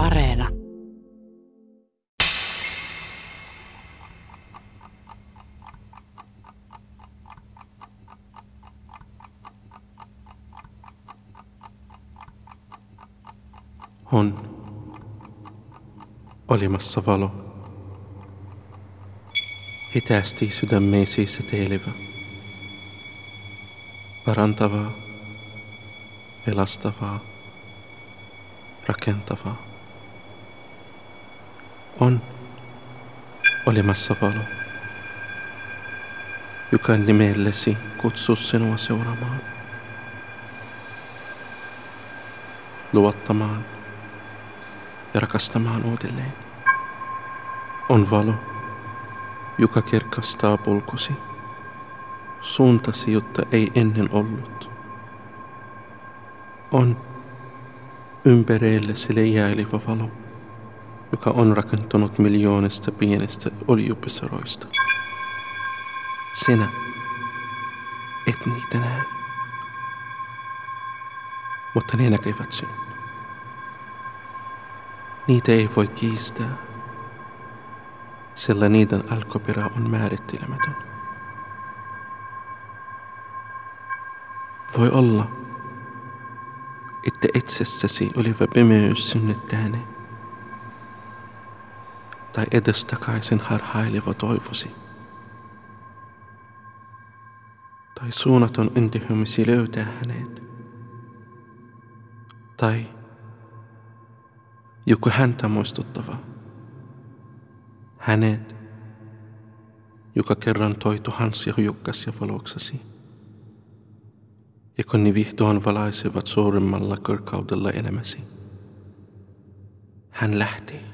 Areena. On olemassa valo. Hitaasti sydämeesi seteilevä. Parantavaa, pelastavaa, rakentavaa. On olemassa valo, joka nimellesi kutsuu sinua seuraamaan. Luottamaan ja rakastamaan uudelleen. On valo, joka kirkastaa polkusi, suuntasi, jotta ei ennen ollut. On ympäreillesi leijäilevä valo, joka on rakentunut miljoonista pienestä oljupisaroista. Sinä et niitä näe, mutta ne näkevät sinut. Niitä ei voi kiistää, sillä niiden alkuperä on määrittelemätön. Voi olla, että itsessäsi oleva pimeys synnyttää ne, tai edestakaisin harhaileva toivosi, tai suunnaton intihymisi löytää hänet, tai joku häntä muistuttava. Hänet, joka kerran toi tuhansia hujukkasia valoksasi. Ja kun ne vihdoin valaisevat suurimmalla korkaudella elämäsi. Hän lähti.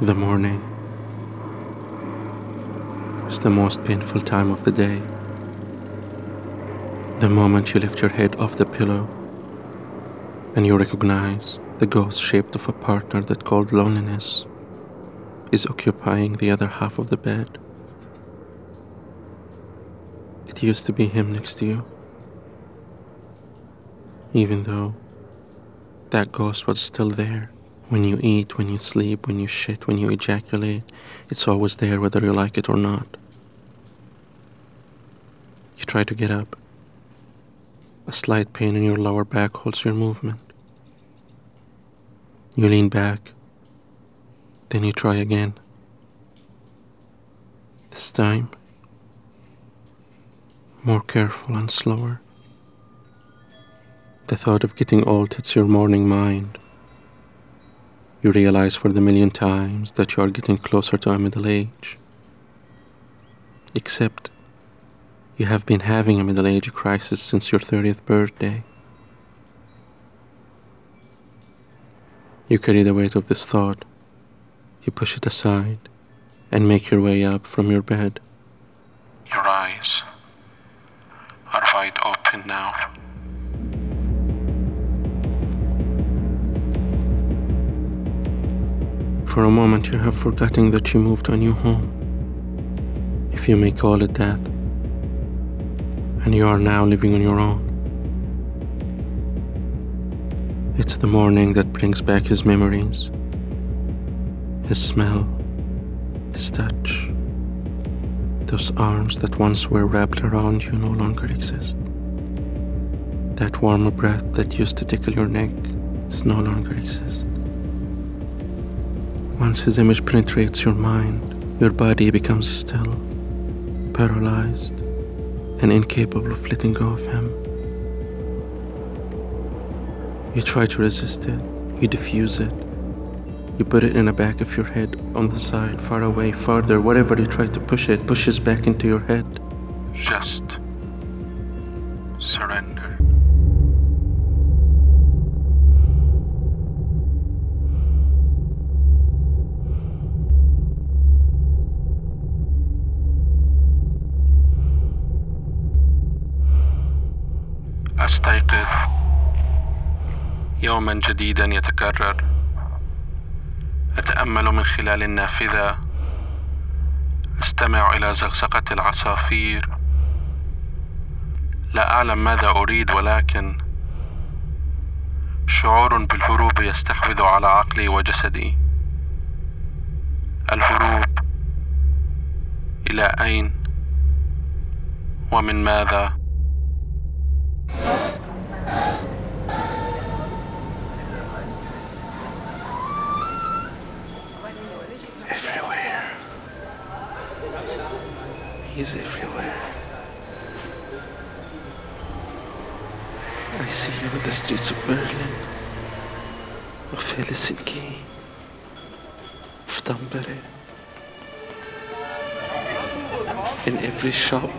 The morning is the most painful time of the day. The moment you lift your head off the pillow and you recognize the ghost shape of a partner that called loneliness is occupying the other half of the bed. It used to be him next to you, even though that ghost was still there. When you eat, when you sleep, when you shit, when you ejaculate, it's always there whether you like it or not. You try to get up. A slight pain in your lower back holds your movement. You lean back. Then you try again. This time, more careful and slower. The thought of getting old hits your morning mind. You realize for the million times that you are getting closer to a middle age. Except you have been having a middle age crisis since your 30th birthday. You carry the weight of this thought. You push it aside and make your way up from your bed. Your eyes are wide open now. For a moment, you have forgotten that you moved to a new home, if you may call it that, and you are now living on your own. It's the morning that brings back his memories, his smell, his touch. Those arms that once were wrapped around you no longer exist. That warmer breath that used to tickle your neck no longer exist. Once his image penetrates your mind, your body becomes still, paralyzed, and incapable of letting go of him. You try to resist it, you diffuse it, you put it in the back of your head, on the side, far away, farther, whatever you try to push it, pushes back into your head. Just surrender. يوما جديدا يتكرر. أتأمل من خلال النافذة. أستمع إلى زقزقة العصافير. لا أعلم ماذا أريد ولكن شعور بالهروب يستحوذ على عقلي وجسدي. الهروب إلى أين؟ ومن ماذا؟ He's everywhere. I see him in the streets of Berlin, of Helsinki, of Tampere. In every shop,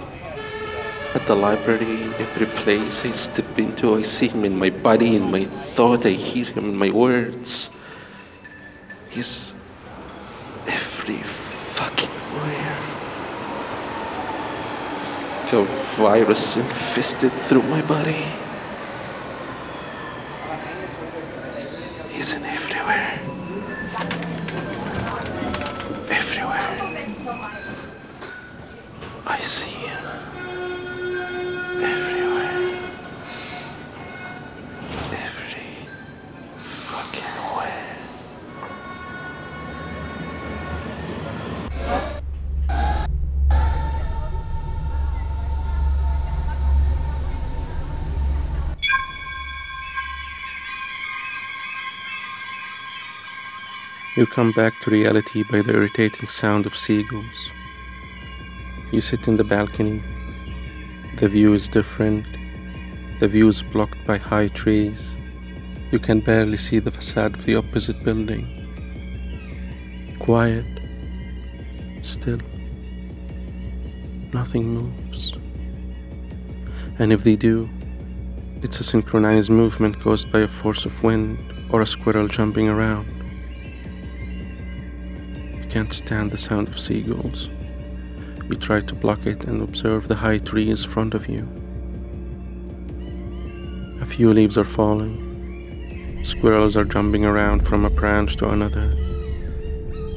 at the library, in every place I step into, I see him in my body, in my thought, I hear him in my words. He's every fucking where. Like a virus infested through my body. You come back to reality by the irritating sound of seagulls. You sit in the balcony. The view is different. The view is blocked by high trees. You can barely see the facade of the opposite building. Quiet. Still. Nothing moves. And if they do, it's a synchronized movement caused by a force of wind or a squirrel jumping around. Can't stand the sound of seagulls. You try to block it and observe the high trees in front of you. A few leaves are falling. Squirrels are jumping around from a branch to another.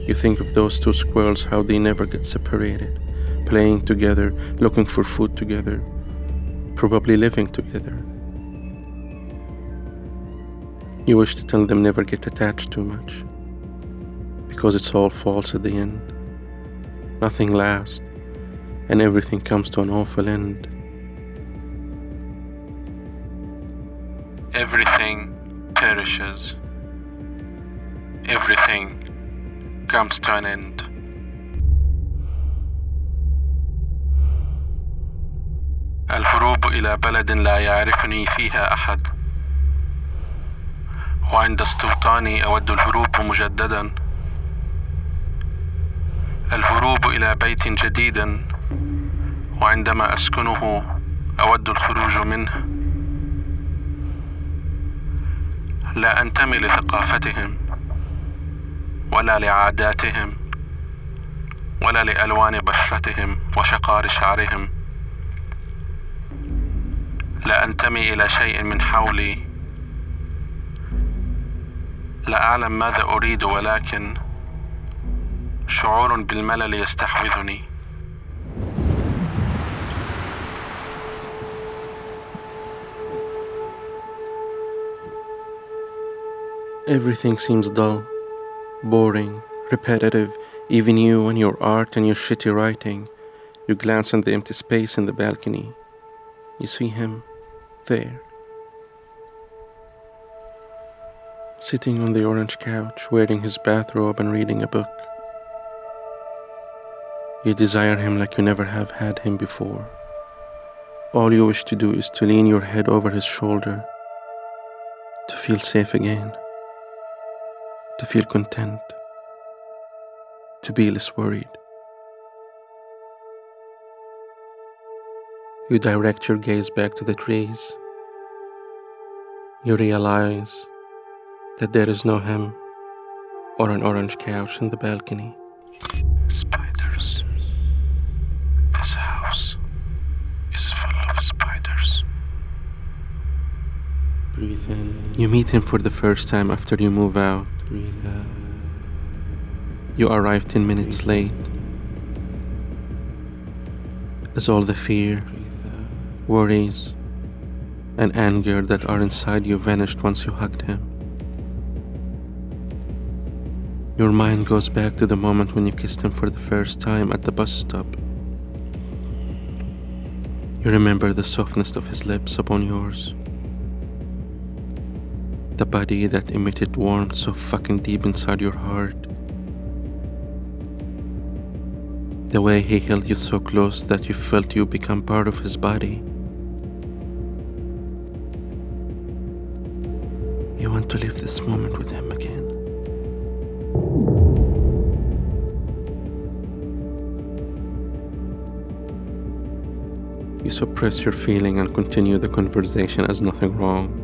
You think of those two squirrels, how they never get separated, playing together, looking for food together, probably living together. You wish to tell them never get attached too much, because it's all false at the end. Nothing lasts, and everything comes to an awful end. Everything perishes. Everything comes to an end. الهروب إلى بلد لا يعرفني فيها أحد وعند استوطاني أود الهروب مجددا الهروب إلى بيت جديد وعندما أسكنه أود الخروج منه. لا أنتمي لثقافتهم ولا لعاداتهم ولا لألوان بشرتهم وشقار شعرهم. لا أنتمي إلى شيء من حولي. لا أعلم ماذا أريد ولكن شعور بالملل يستحوذني Everything seems dull, boring, repetitive, even you and your art and your shitty writing. You glance at the empty space in the balcony. You see him there, sitting on the orange couch, wearing his bathrobe and reading a book. You desire him like you never have had him before. All you wish to do is to lean your head over his shoulder, to feel safe again, to feel content, to be less worried. You direct your gaze back to the trees. You realize that there is no him or an orange couch in the balcony. Breathe in. You meet him for the first time after you move out. Breathe out. You arrive 10 minutes late. As all the fear, worries, and anger that are inside you vanished once you hugged him. Your mind goes back to the moment when you kissed him for the first time at the bus stop. You remember the softness of his lips upon yours. The body that emitted warmth so fucking deep inside your heart. The way he held you so close that you felt you become part of his body. You want to live this moment with him again. You suppress your feeling and continue the conversation as nothing wrong.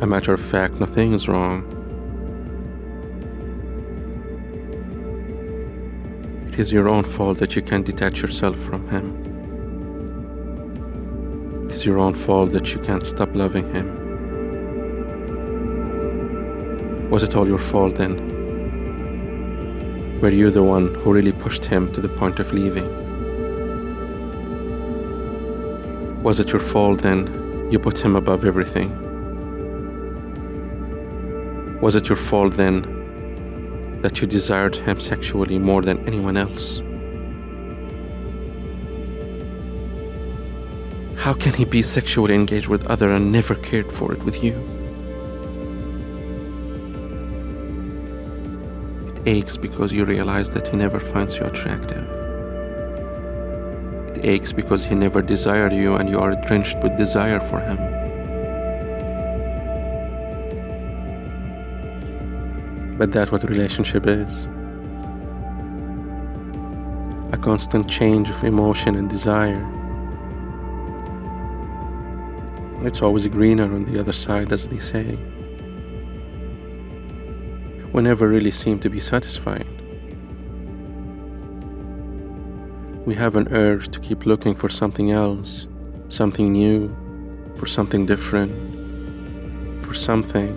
A matter of fact, nothing is wrong. It is your own fault that you can't detach yourself from him. It is your own fault that you can't stop loving him. Was it all your fault then? Were you the one who really pushed him to the point of leaving? Was it your fault then you put him above everything? Was it your fault then that you desired him sexually more than anyone else? How can he be sexually engaged with other and never cared for it with you? It aches because you realize that he never finds you attractive It aches because he never desired you and you are drenched with desire for him. But that's what relationship is a constant change of emotion and desire. It's always greener on the other side, as they say. We never really seem to be satisfied. we have an urge to keep looking for something else, something new, for something different, for something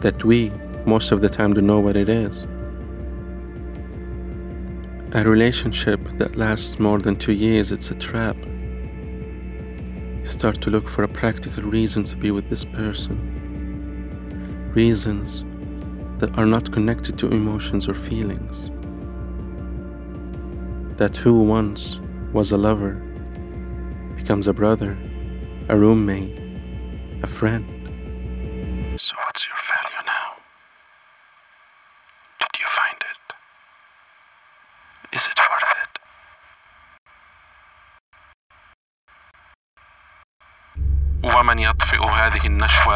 that we, most of the time, don't know what it is. A relationship that lasts more than two years, it's a trap. You start to look for a practical reason to be with this person. Reasons that are not connected to emotions or feelings that who once was a lover becomes a brother, a roommate, a friend.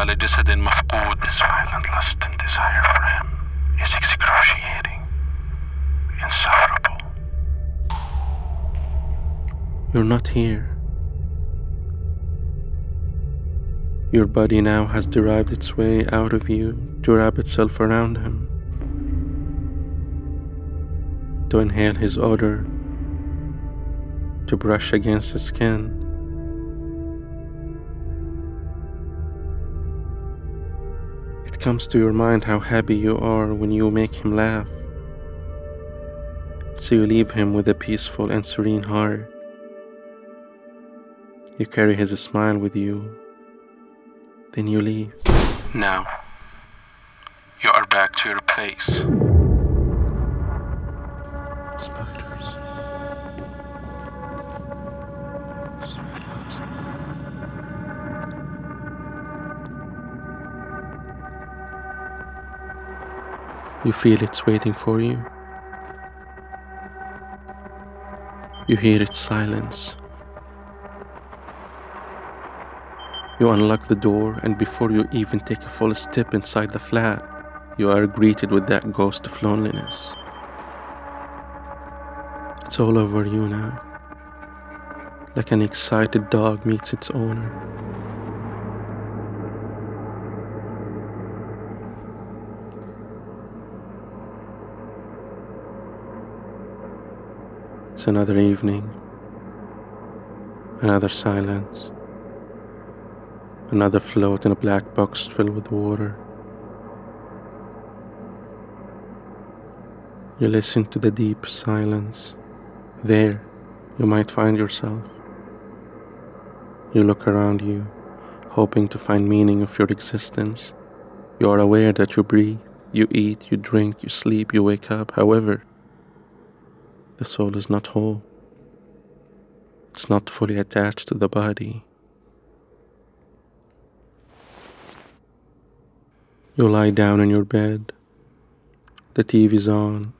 هذه النشوة لجسد مفقود This violent lust and desire for him is excruciating, insufferable. You're not here. Your body now has derived its way out of you to wrap itself around him, to inhale his odor, to brush against his skin. Comes to your mind how happy you are when you make him laugh. So you leave him with a peaceful and serene heart. You carry his smile with you. Then you leave. Now, you are back to your place. Spiders. You feel it's waiting for you. You hear its silence. You unlock the door, and before you even take a full step inside the flat, you are greeted with that ghost of loneliness. It's all over you now, like an excited dog meets its owner. It's another evening, another silence another float in a black box filled with water. You listen to the deep silence. There, you might find yourself. You look around you, hoping to find meaning of your existence. You are aware that you breathe, you eat, you drink, you sleep, you wake up. However, the soul is not whole. It's not fully attached to the body. You lie down in your bed. The TV's on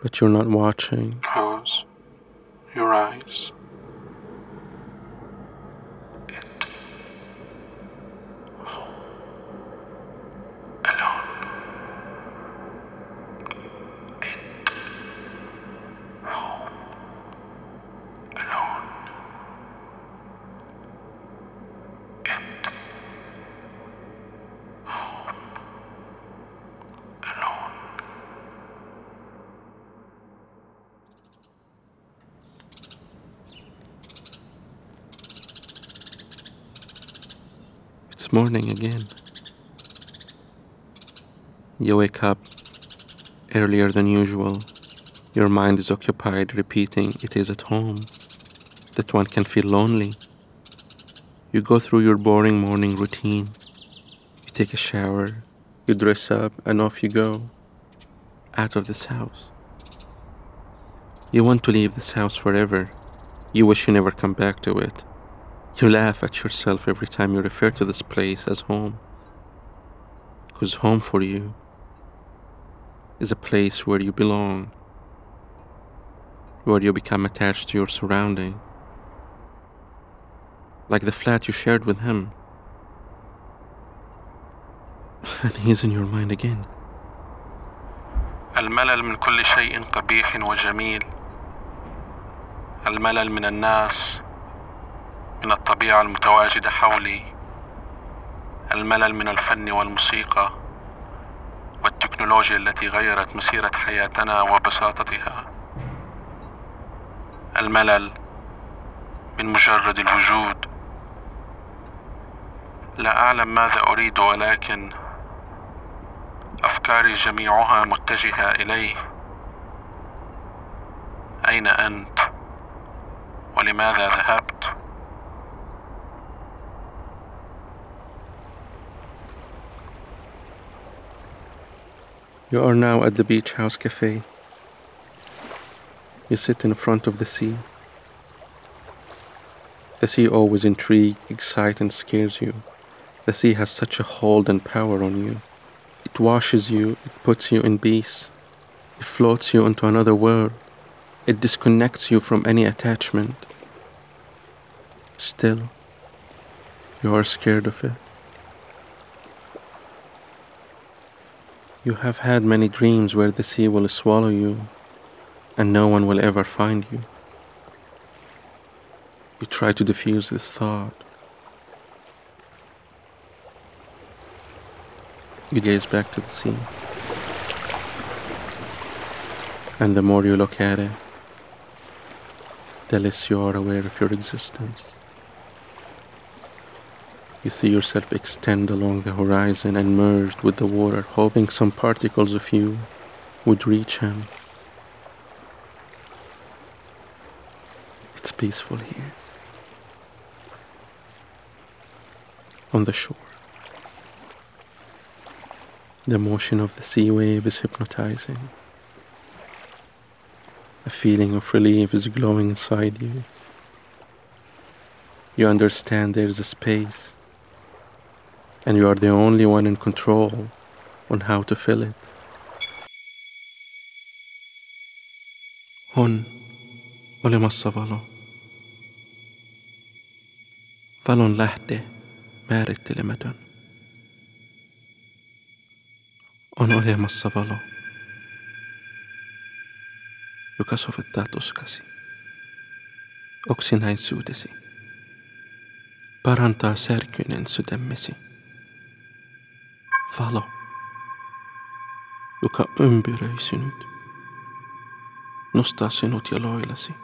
but you're not watching. Close your eyes. Morning again. You wake up earlier than usual. Your mind is occupied repeating it is at home, that one can feel lonely. You go through your boring morning routine. You take a shower, you dress up, and off you go out of this house. You want to leave this house forever. You wish you never come back to it You laugh at yourself every time you refer to this place as home. Because home for you is a place where you belong, where you become attached to your surrounding. Like the flat you shared with him. And he's in your mind again. الملل من كل شيء قبيح وجميل الملل من الناس من الطبيعة المتواجدة حولي الملل من الفن والموسيقى والتكنولوجيا التي غيرت مسيرة حياتنا وبساطتها. الملل من مجرد الوجود. لا أعلم ماذا أريد ولكن أفكاري جميعها متجهة إليه. أين أنت؟ ولماذا ذهبت؟ You are now at the Beach House Cafe. You sit in front of the sea. The sea always intrigues, excites, and scares you. The sea has such a hold and power on you. It washes you, it puts you in peace, it floats you into another world, it disconnects you from any attachment. Still, you are scared of it. You have had many dreams where the sea will swallow you and no one will ever find you. You try to diffuse this thought. You gaze back to the sea. And the more you look at it, the less you are aware of your existence. You see yourself extend along the horizon and merged with the water, hoping some particles of you would reach him. It's peaceful here. On the shore. The motion of the sea wave is hypnotizing. A feeling of relief is glowing inside you. You understand there's a space and you are the only one in control on how to fill it. Hon olemassa valo. Valon lähde määrittelemätön. On olemassa valo, joka sovittaa tuskasi, oksinäisyytesi, parantaa särkyinen sydämesi valo, joka ympyröi sinut, nostaa sinut jaloillasi,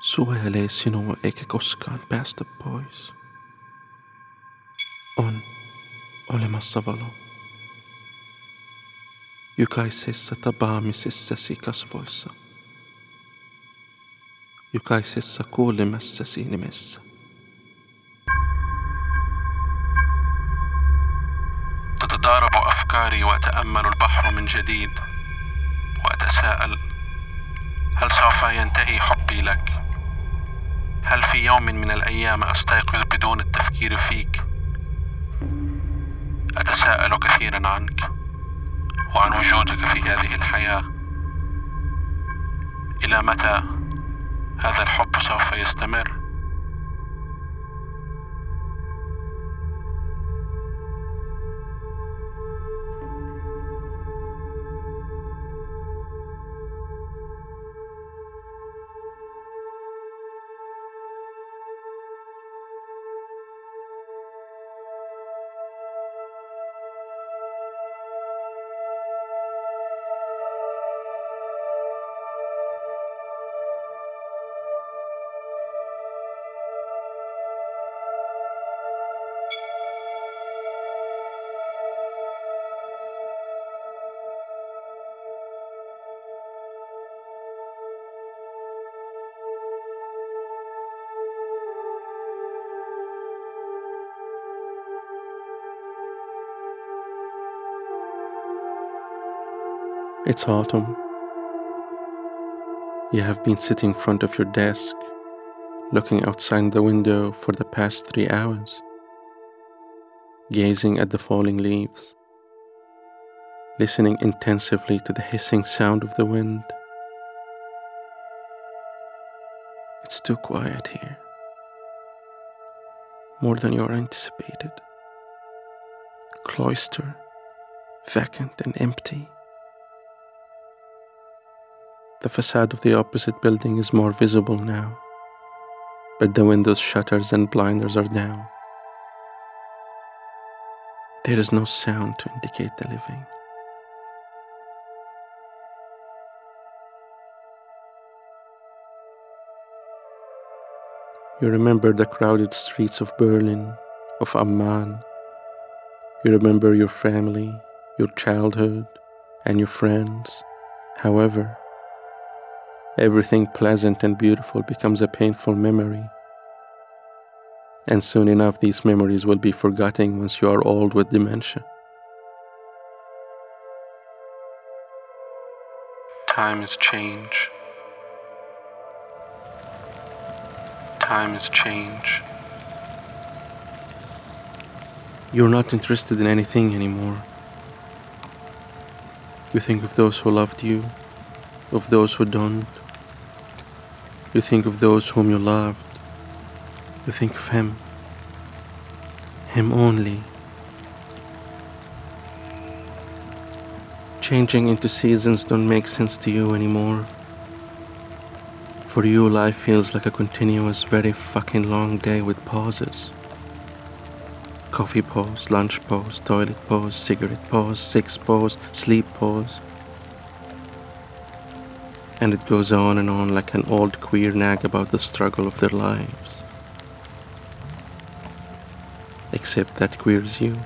suojelee sinua eikä koskaan päästä pois. On olemassa valo. Jokaisessa tapaamisessasi kasvoissa. Jokaisessa kuulemessasi nimessä. تتضارب أفكاري وأتأمل البحر من جديد وأتساءل هل سوف ينتهي حبي لك؟ هل في يوم من الأيام أستيقظ بدون التفكير فيك؟ أتساءل كثيرا عنك وعن وجودك في هذه الحياة إلى متى هذا الحب سوف يستمر؟ It's autumn. You have been sitting in front of your desk, looking outside the window for the past three hours, gazing at the falling leaves, listening intensively to the hissing sound of the wind. It's too quiet here, more than you are anticipated. Cloister, vacant and empty. The facade of the opposite building is more visible now, but the windows' shutters and blinders are down. There is no sound to indicate the living. You remember the crowded streets of Berlin, of Amman. You remember your family, your childhood, and your friends. However, everything pleasant and beautiful becomes a painful memory. And soon enough, these memories will be forgotten once you are old with dementia. Time Times change. Times change. You're not interested in anything anymore. You think of those who loved you, of those who don't. You think of those whom you loved. You think of him. Him only. Changing into seasons don't make sense to you anymore. For you, life feels like a continuous, very fucking long day with pauses. Coffee pause, lunch pause, toilet pause, cigarette pause, sex pause, sleep pause. And it goes on and on like an old queer nag about the struggle of their lives. Except that queer is you.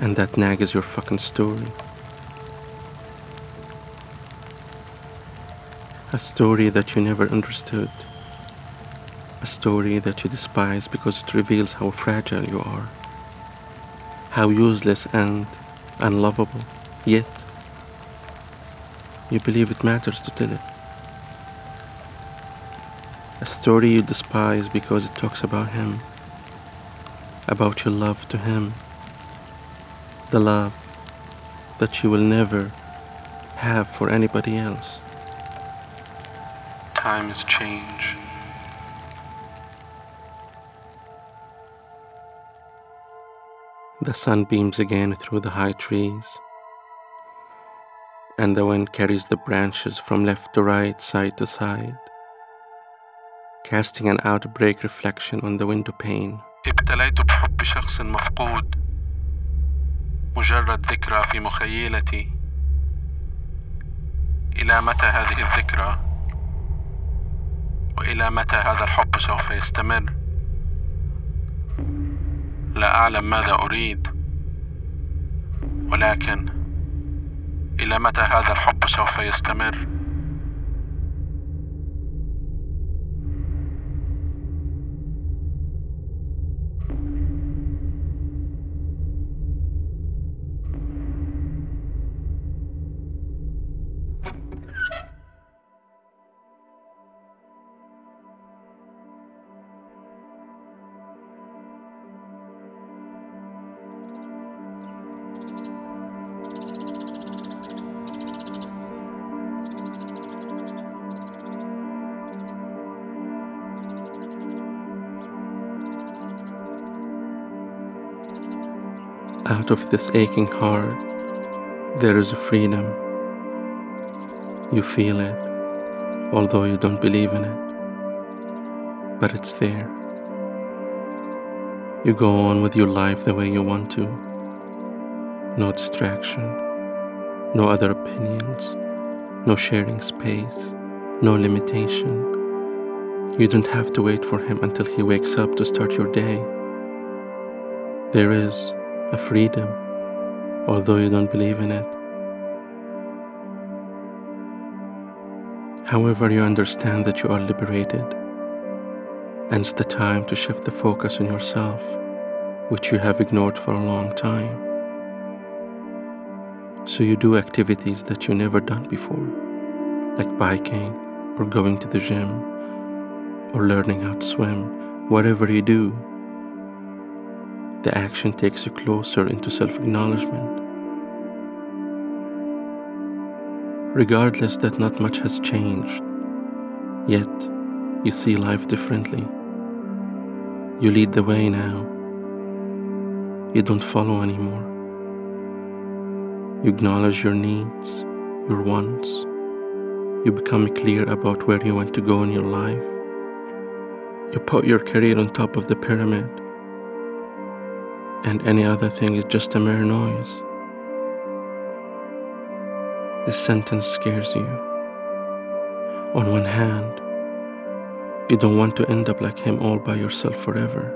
And that nag is your fucking story. A story that you never understood. A story that you despise because it reveals how fragile you are. How useless and unlovable. Yet, you believe it matters to tell it. A story you despise because it talks about him. About your love to him. The love that you will never have for anybody else. Times change. The sun beams again through the high trees, and the wind carries the branches from left to right, side to side, casting an outbreak reflection on the window pane. ابتليت بحب شخص مفقود مجرد ذكرى في مخيلتي الى متى هذه الذكرى والى متى هذا الحب سوف يستمر لا أعلم ماذا أريد ولكن إلى متى هذا الحب سوف يستمر؟ Out of this aching heart, there is a freedom. You feel it, although you don't believe in it. But it's there. You go on with your life the way you want to. No distraction, no other opinions, no sharing space, no limitation. You don't have to wait for him until he wakes up to start your day. There is a freedom, although you don't believe in it. However, you understand that you are liberated, and it's the time to shift the focus on yourself, which you have ignored for a long time. So you do activities that you never done before, like biking or going to the gym or learning how to swim, whatever you do the action takes you closer into self acknowledgement. Regardless that not much has changed, yet you see life differently. You lead the way now. You don't follow anymore. You acknowledge your needs, your wants. You become clear about where you want to go in your life. You put your career on top of the pyramid and any other thing is just a mere noise. This sentence scares you. On one hand, you don't want to end up like him all by yourself forever.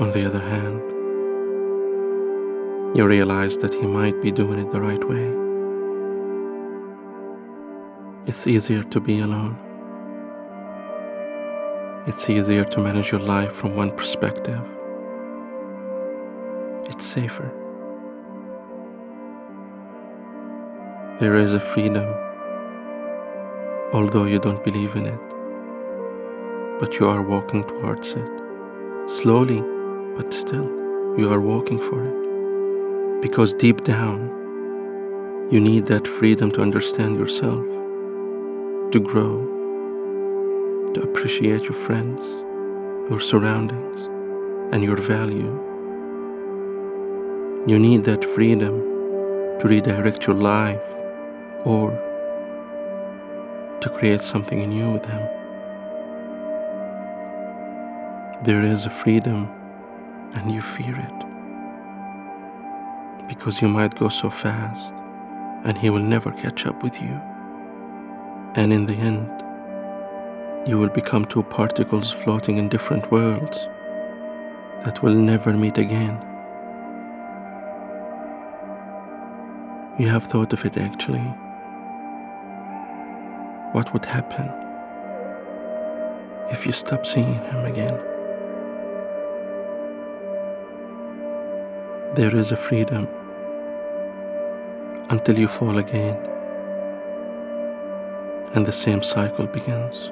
On the other hand, you realize that he might be doing it the right way. It's easier to be alone. It's easier to manage your life from one perspective it's safer. There is a freedom, although you don't believe in it, but you are walking towards it. Slowly, but still, you are walking for it. Because deep down, you need that freedom to understand yourself, to grow, to appreciate your friends, your surroundings, and your value you need that freedom to redirect your life or to create something new with Him. There is a freedom and you fear it because you might go so fast and He will never catch up with you. And in the end, you will become two particles floating in different worlds that will never meet again. You have thought of it actually. What would happen if you stop seeing him again? There is a freedom until you fall again, and the same cycle begins.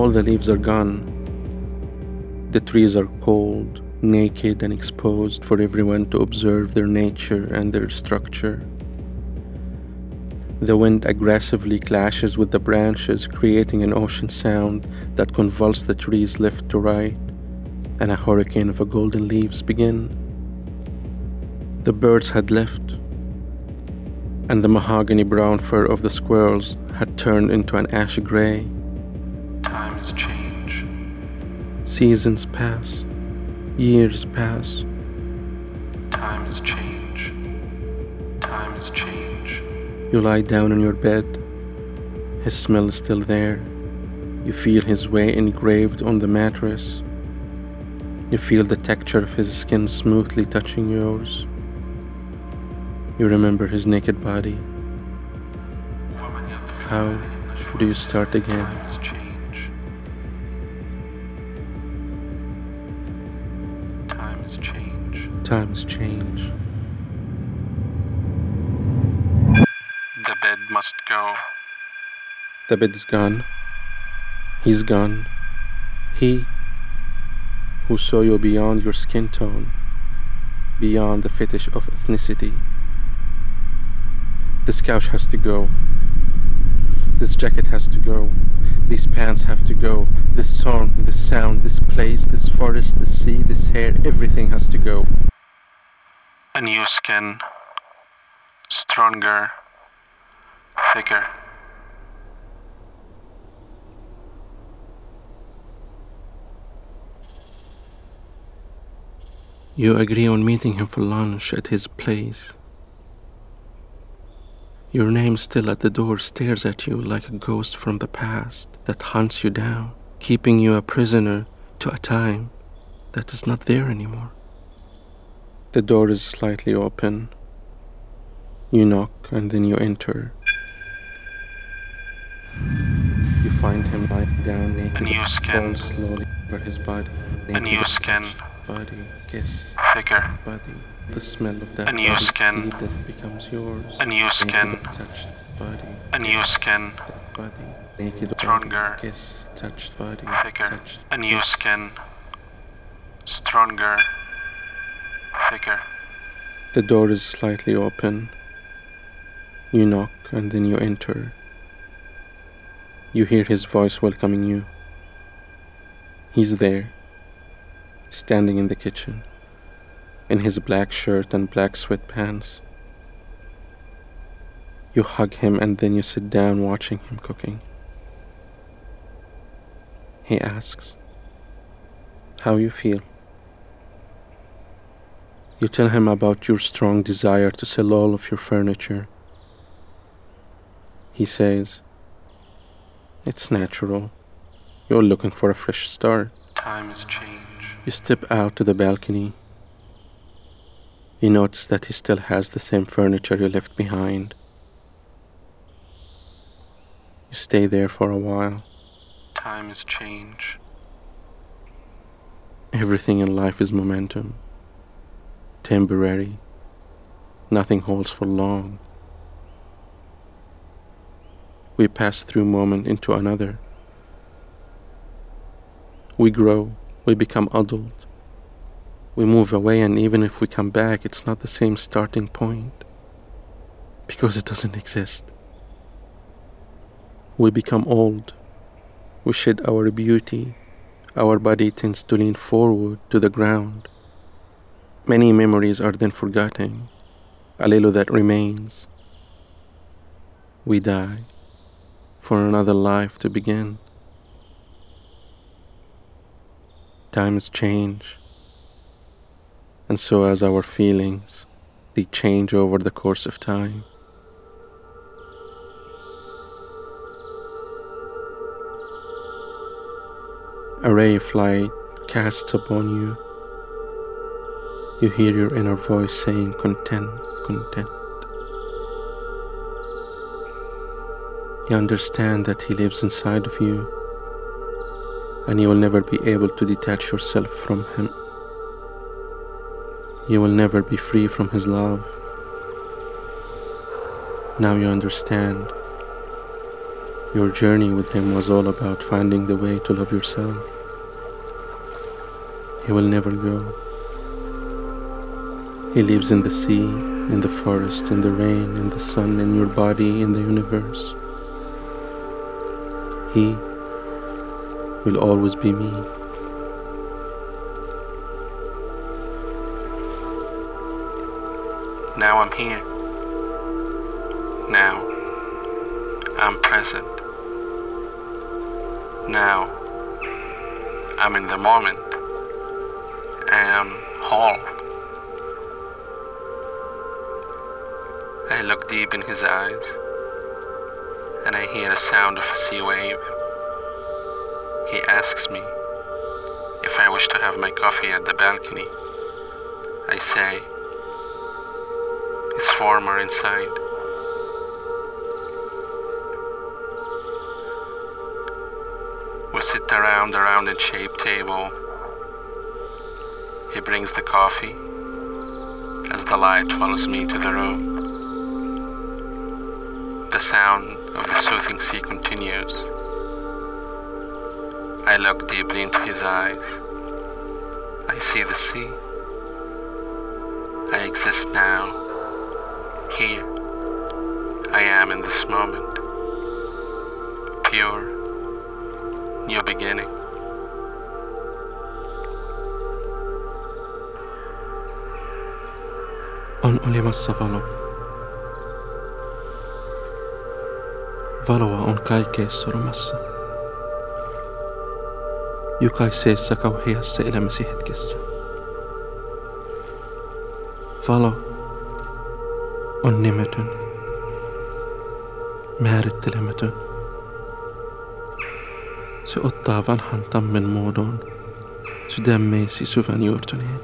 All the leaves are gone. The trees are cold, naked, and exposed for everyone to observe their nature and their structure. The wind aggressively clashes with the branches, creating an ocean sound that convulses the trees left to right, and a hurricane of golden leaves begin. The birds had left, and the mahogany brown fur of the squirrels had turned into an ash gray. Times change. Seasons pass, years pass. Times change. Times change. You lie down on your bed. His smell is still there. You feel his way engraved on the mattress. You feel the texture of his skin smoothly touching yours. You remember his naked body. How do you start again? Times change. The bed must go. The bed's gone. He's gone. He who saw you beyond your skin tone, beyond the fetish of ethnicity. This couch has to go. This jacket has to go. These pants have to go. This song, this sound, this place, this forest, this sea, this hair, everything has to go. New skin. Stronger. Thicker. You agree on meeting him for lunch at his place. Your name still at the door stares at you like a ghost from the past that hunts you down, keeping you a prisoner to a time that is not there anymore. The door is slightly open. You knock and then you enter. You find him lying down naked, A new skin. slowly over his body. A Naked new skin. Body, kiss, Thicker. body. The smell of that A new body skin. that becomes yours. A new skin. Naked, touched body. A new skin. that body. Naked Stronger. body, kiss, touched body. Thicker. Touched, A new skin. Stronger. The door is slightly open. You knock and then you enter. You hear his voice welcoming you. He's there, standing in the kitchen, in his black shirt and black sweatpants. You hug him and then you sit down watching him cooking. He asks, How you feel? You tell him about your strong desire to sell all of your furniture. He says, It's natural. You're looking for a fresh start. Times change. You step out to the balcony. You notice that he still has the same furniture you left behind. You stay there for a while. Times change. Everything in life is momentum, temporary. Nothing holds for long. We pass through moment into another. We grow, we become adult. We move away, and even if we come back, it's not the same starting point because it doesn't exist. We become old. We shed our beauty. Our body tends to lean forward to the ground. Many memories are then forgotten, a little that remains. We die for another life to begin. Times change, and so as our feelings, they change over the course of time. A ray of light casts upon you. You hear your inner voice saying, Content, content. You understand that He lives inside of you, and you will never be able to detach yourself from Him. You will never be free from His love. Now you understand Your journey with him was all about finding the way to love yourself. He will never go. He lives in the sea, in the forest, in the rain, in the sun, in your body, in the universe. He will always be me. Now I'm here. Now I'm present. Now I'm in the moment. I am whole. I look deep in his eyes and I hear the sound of a sea wave. He asks me if I wish to have my coffee at the balcony. I say, it's warmer inside. We sit around a rounded shaped table. He brings the coffee as the light follows me to the room. The sound of the soothing sea continues. I look deeply into his eyes. I see the sea. I exist now here. I am in this moment. Pure. New beginning. On valo. Valoa on kaikkeessa sormassa. Jokaisessa kauheassa elämäsi hetkessä. Valo on nimetön, määrittelemätön. Se ottaa vanhan tammen muodon sydämeesi syvän juurtuneen.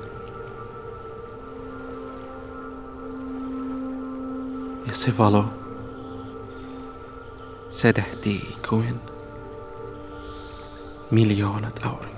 Ja se valo sädähtii kuin miljoonat aurinkoja.